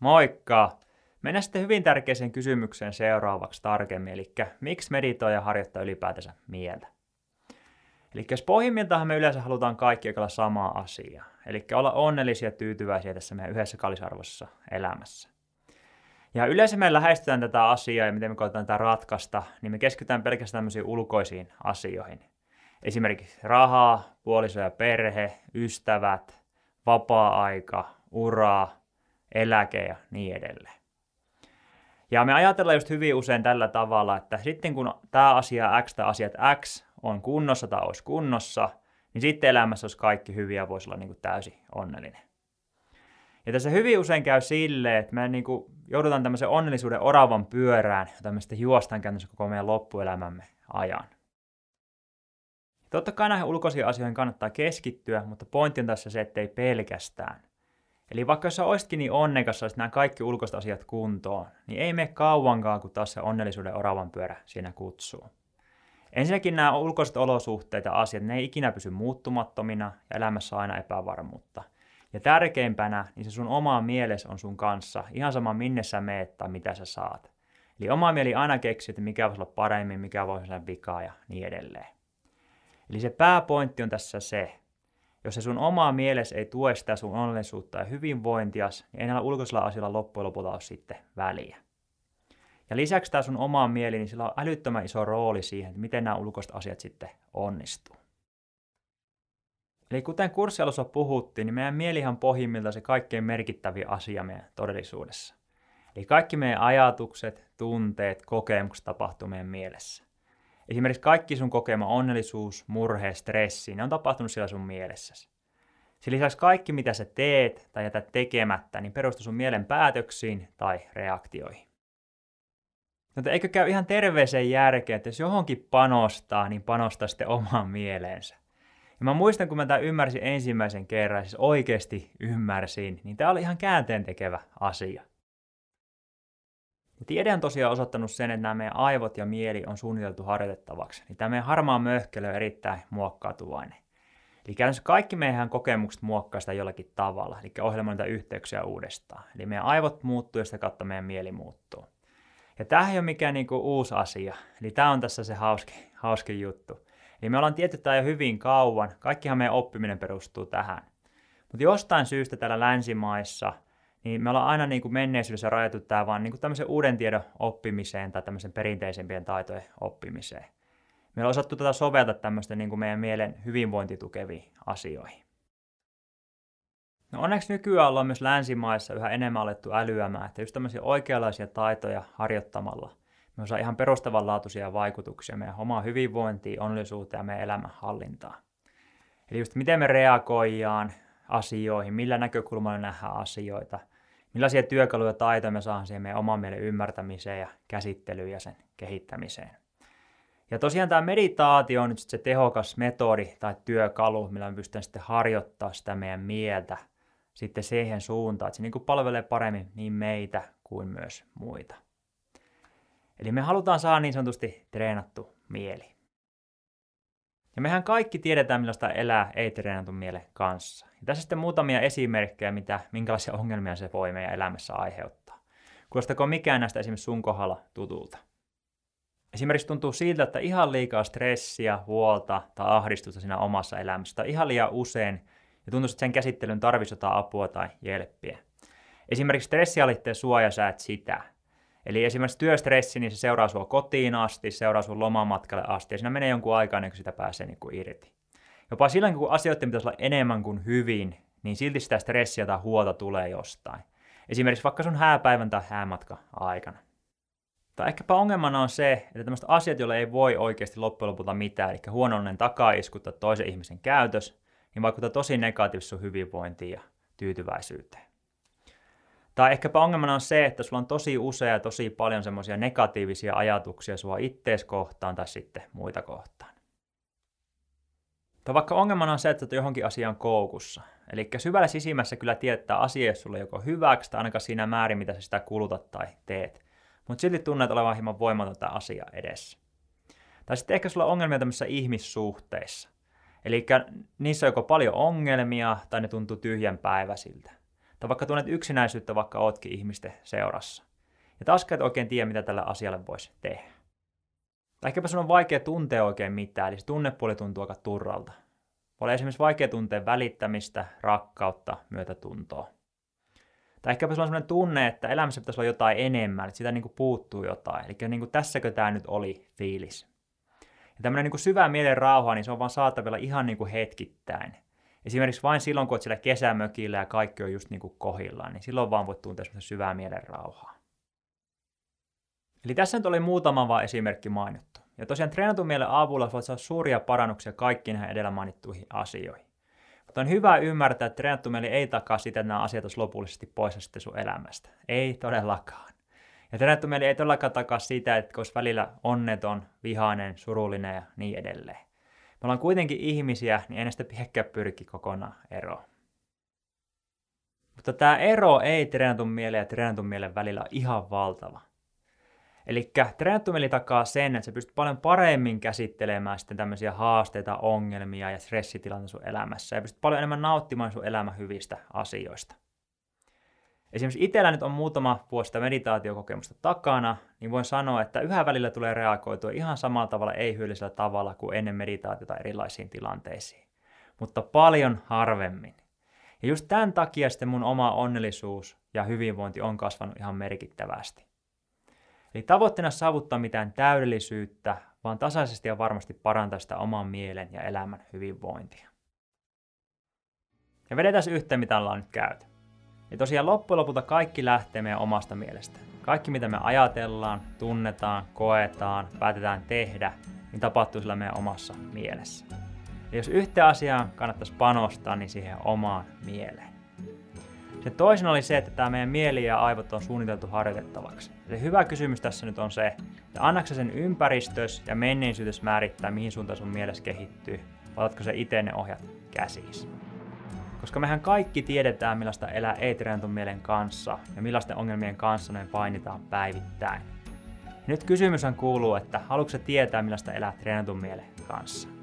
Moikka! Mennään sitten hyvin tärkeäseen kysymykseen seuraavaksi tarkemmin, eli miksi meditoija harjoittaa ylipäätänsä mieltä? Eli jos pohjimmiltaan me yleensä halutaan kaikki olla samaa asiaa, eli olla onnellisia ja tyytyväisiä tässä meidän yhdessä kallisarvoisessa elämässä. Ja yleensä me lähestytään tätä asiaa ja miten me koetaan tätä ratkaista, niin me keskitytään pelkästään tämmöisiin ulkoisiin asioihin. Esimerkiksi rahaa, puoliso ja perhe, ystävät, vapaa-aika, uraa, eläke ja niin edelleen. Ja me ajatellaan just hyvin usein tällä tavalla, että sitten kun tämä asia X tai asiat X on kunnossa tai olisi kunnossa, niin sitten elämässä olisi kaikki hyviä ja voisi olla niin kuin täysin onnellinen. Ja tässä hyvin usein käy silleen, että me niin kuin joudutaan tämmöisen onnellisuuden oravan pyörään, jota me sitten juostaan käytännössä koko meidän loppuelämämme ajan. Totta kai näihin ulkoisiin asioihin kannattaa keskittyä, mutta pointti on tässä se, että ei pelkästään. Eli vaikka sä oisitkin niin onnekas, saisit nämä kaikki ulkoiset asiat kuntoon, niin ei mene kauankaan, kun taas se onnellisuuden oravan pyörä siinä kutsuu. Ensinnäkin nämä ulkoiset olosuhteet ja asiat, ne ei ikinä pysy muuttumattomina ja elämässä on aina epävarmuutta. Ja tärkeimpänä, niin se sun oma mieles on sun kanssa, ihan sama minne sä meet tai mitä sä saat. Eli oma mieli aina keksii, että mikä voisi olla paremmin, mikä voisi olla vikaa ja niin edelleen. Eli se pääpointti on tässä se, jos se sun oma mieles ei tue sitä sun onnellisuutta ja hyvinvointias, niin ei näillä ulkoisilla asioilla loppujen lopulta ole sitten väliä. Ja lisäksi tämä sun oma mieli, niin sillä on älyttömän iso rooli siihen, että miten nämä ulkoiset asiat sitten onnistuu. Eli kuten kurssialussa puhuttiin, niin meidän mielihan pohjimmilta se kaikkein merkittävin asia meidän todellisuudessa. Eli kaikki meidän ajatukset, tunteet, kokemukset tapahtuu meidän mielessä. Esimerkiksi kaikki sun kokema onnellisuus, murhe, stressi, ne on tapahtunut siellä sun mielessäsi. Sen lisäksi kaikki, mitä sä teet tai jätät tekemättä, niin perustuu sun mielen päätöksiin tai reaktioihin. Mutta eikö käy ihan terveeseen järkeen, että jos johonkin panostaa, niin panostaa sitten omaan mieleensä. Ja mä muistan, kun mä tämän ymmärsin ensimmäisen kerran, siis oikeasti ymmärsin, niin tämä oli ihan käänteen tekevä asia. Tiede on tosiaan osoittanut sen, että nämä meidän aivot ja mieli on suunniteltu harjoitettavaksi. Niin tämä meidän harmaa möhkelö on erittäin muokkautuvainen. Eli käytännössä kaikki meidän kokemukset muokkaa sitä jollakin tavalla, eli ohjelmoida yhteyksiä uudestaan. Eli meidän aivot muuttuu ja sitä kautta meidän mieli muuttuu. Ja tämä ei ole mikään niinku uusi asia, eli tämä on tässä se hauski, hauski juttu. Eli me ollaan tietty tämä jo hyvin kauan, kaikkihan meidän oppiminen perustuu tähän. Mutta jostain syystä täällä länsimaissa – niin me ollaan aina niin kuin menneisyydessä rajattu tämä vaan niin kuin tämmöisen uuden tiedon oppimiseen tai tämmöisen perinteisempien taitojen oppimiseen. Me ollaan osattu tätä soveltaa tämmöisten niin kuin meidän mielen hyvinvointitukeviin asioihin. No onneksi nykyään ollaan myös länsimaissa yhä enemmän alettu älyämään, että just tämmöisiä oikeanlaisia taitoja harjoittamalla me osaa ihan perustavanlaatuisia vaikutuksia meidän omaan hyvinvointiin, onnellisuuteen ja meidän elämän hallintaan. Eli just miten me reagoidaan asioihin, millä näkökulmalla nähdään asioita – millaisia työkaluja ja taitoja me saadaan siihen meidän oman mielen ymmärtämiseen ja käsittelyyn ja sen kehittämiseen. Ja tosiaan tämä meditaatio on nyt se tehokas metodi tai työkalu, millä me pystytään sitten harjoittaa sitä meidän mieltä sitten siihen suuntaan, että se niin kuin palvelee paremmin niin meitä kuin myös muita. Eli me halutaan saada niin sanotusti treenattu mieli. Ja mehän kaikki tiedetään, millaista elää ei-treenatun mielen kanssa. Tässä sitten muutamia esimerkkejä, mitä, minkälaisia ongelmia se voi meidän elämässä aiheuttaa. Kuulostako mikään näistä esimerkiksi sun kohdalla tutulta? Esimerkiksi tuntuu siltä, että ihan liikaa stressiä, huolta tai ahdistusta siinä omassa elämässä, tai ihan liian usein, ja tuntuu, että sen käsittelyn tarvitsisi jotain apua tai jelppiä. Esimerkiksi stressialitteen suoja sä et sitä. Eli esimerkiksi työstressi, niin se seuraa sua kotiin asti, seuraa sun lomamatkalle asti, ja siinä menee jonkun aikaa ennen kuin sitä pääsee niin kuin irti. Jopa silloin, kun asioiden pitäisi olla enemmän kuin hyvin, niin silti sitä stressiä tai huolta tulee jostain. Esimerkiksi vaikka sun hääpäivän tai häämatka aikana. Tai ehkäpä ongelmana on se, että tämmöiset asiat, joille ei voi oikeasti loppujen lopulta mitään, eli huonollinen takaisku tai toisen ihmisen käytös, niin vaikuttaa tosi negatiivisesti sun hyvinvointiin ja tyytyväisyyteen. Tai ehkäpä ongelmana on se, että sulla on tosi usea ja tosi paljon semmoisia negatiivisia ajatuksia sua ittees kohtaan tai sitten muita kohtaan. Tai vaikka ongelmana on se, että johonkin asiaan koukussa. Eli syvällä sisimmässä kyllä tietää asia, jos sulle joko hyväksi tai ainakaan siinä määrin, mitä sä sitä kulutat tai teet. Mutta silti tunnet olevan hieman voimatonta asia edessä. Tai sitten ehkä sulla on ongelmia tämmöisissä ihmissuhteissa. Eli niissä on joko paljon ongelmia tai ne tuntuu tyhjän päiväsiltä. Tai vaikka tunnet yksinäisyyttä, vaikka ootkin ihmisten seurassa. Ja taas et oikein tiedä, mitä tällä asialle voisi tehdä. Ehkäpä sun on vaikea tuntea oikein mitään, eli se tunnepuoli tuntuu aika turralta. Voi olla esimerkiksi vaikea tuntea välittämistä, rakkautta, myötätuntoa. Tai ehkäpä sulla on sellainen tunne, että elämässä pitäisi olla jotain enemmän, että sitä niin kuin puuttuu jotain. Eli niin kuin tässäkö tämä nyt oli fiilis. Ja tämmöinen niin kuin syvä mielen rauha, niin se on vaan saatavilla ihan niin kuin hetkittäin. Esimerkiksi vain silloin, kun olet siellä kesämökillä ja kaikki on just niin kuin kohillaan, niin silloin vaan voit tuntea semmoista syvää mielen rauhaa. Eli tässä nyt oli muutama vaan esimerkki mainittu. Ja tosiaan treenatun mielen avulla voit saada suuria parannuksia kaikkiin näihin edellä mainittuihin asioihin. Mutta on hyvä ymmärtää, että treenattu mieli ei takaa sitä, että nämä asiat olisi lopullisesti pois sitten sun elämästä. Ei todellakaan. Ja treenattu mieli ei todellakaan takaa sitä, että olisi välillä onneton, vihainen, surullinen ja niin edelleen. Me ollaan kuitenkin ihmisiä, niin ei näistä ehkä pyrki kokonaan eroon. Mutta tämä ero ei treenatun mielen ja treenatun mielen välillä ole ihan valtava. Eli treenattu mieli takaa sen, että sä pystyt paljon paremmin käsittelemään sitten tämmöisiä haasteita, ongelmia ja stressitilanteita sun elämässä ja pystyt paljon enemmän nauttimaan sun elämän hyvistä asioista. Esimerkiksi itsellä nyt on muutama vuosi meditaatiokokemusta takana, niin voin sanoa, että yhä välillä tulee reagoitua ihan samalla tavalla ei-hyödyllisellä tavalla kuin ennen meditaatiota erilaisiin tilanteisiin. Mutta paljon harvemmin. Ja just tämän takia sitten mun oma onnellisuus ja hyvinvointi on kasvanut ihan merkittävästi. Eli tavoitteena saavuttaa mitään täydellisyyttä, vaan tasaisesti ja varmasti parantaa sitä oman mielen ja elämän hyvinvointia. Ja vedetään yhteen, mitä ollaan nyt käyty. Ja tosiaan loppujen lopulta kaikki lähtee meidän omasta mielestä. Kaikki mitä me ajatellaan, tunnetaan, koetaan, päätetään tehdä, niin tapahtuu sillä meidän omassa mielessä. Ja jos yhteen asiaan kannattaisi panostaa, niin siihen omaan mieleen. Se toisen oli se, että tämä meidän mieli ja aivot on suunniteltu harjoitettavaksi. Ja se hyvä kysymys tässä nyt on se, että annaksa sen ympäristös ja menneisyytes määrittää, mihin suuntaan sun mielessä kehittyy, vai otatko se itse ne ohjat käsiisi. Koska mehän kaikki tiedetään, millaista elää ei mielen kanssa ja millaisten ongelmien kanssa me painitaan päivittäin. Ja nyt kysymys kuuluu, että haluatko tietää, millaista elää treenatun mielen kanssa?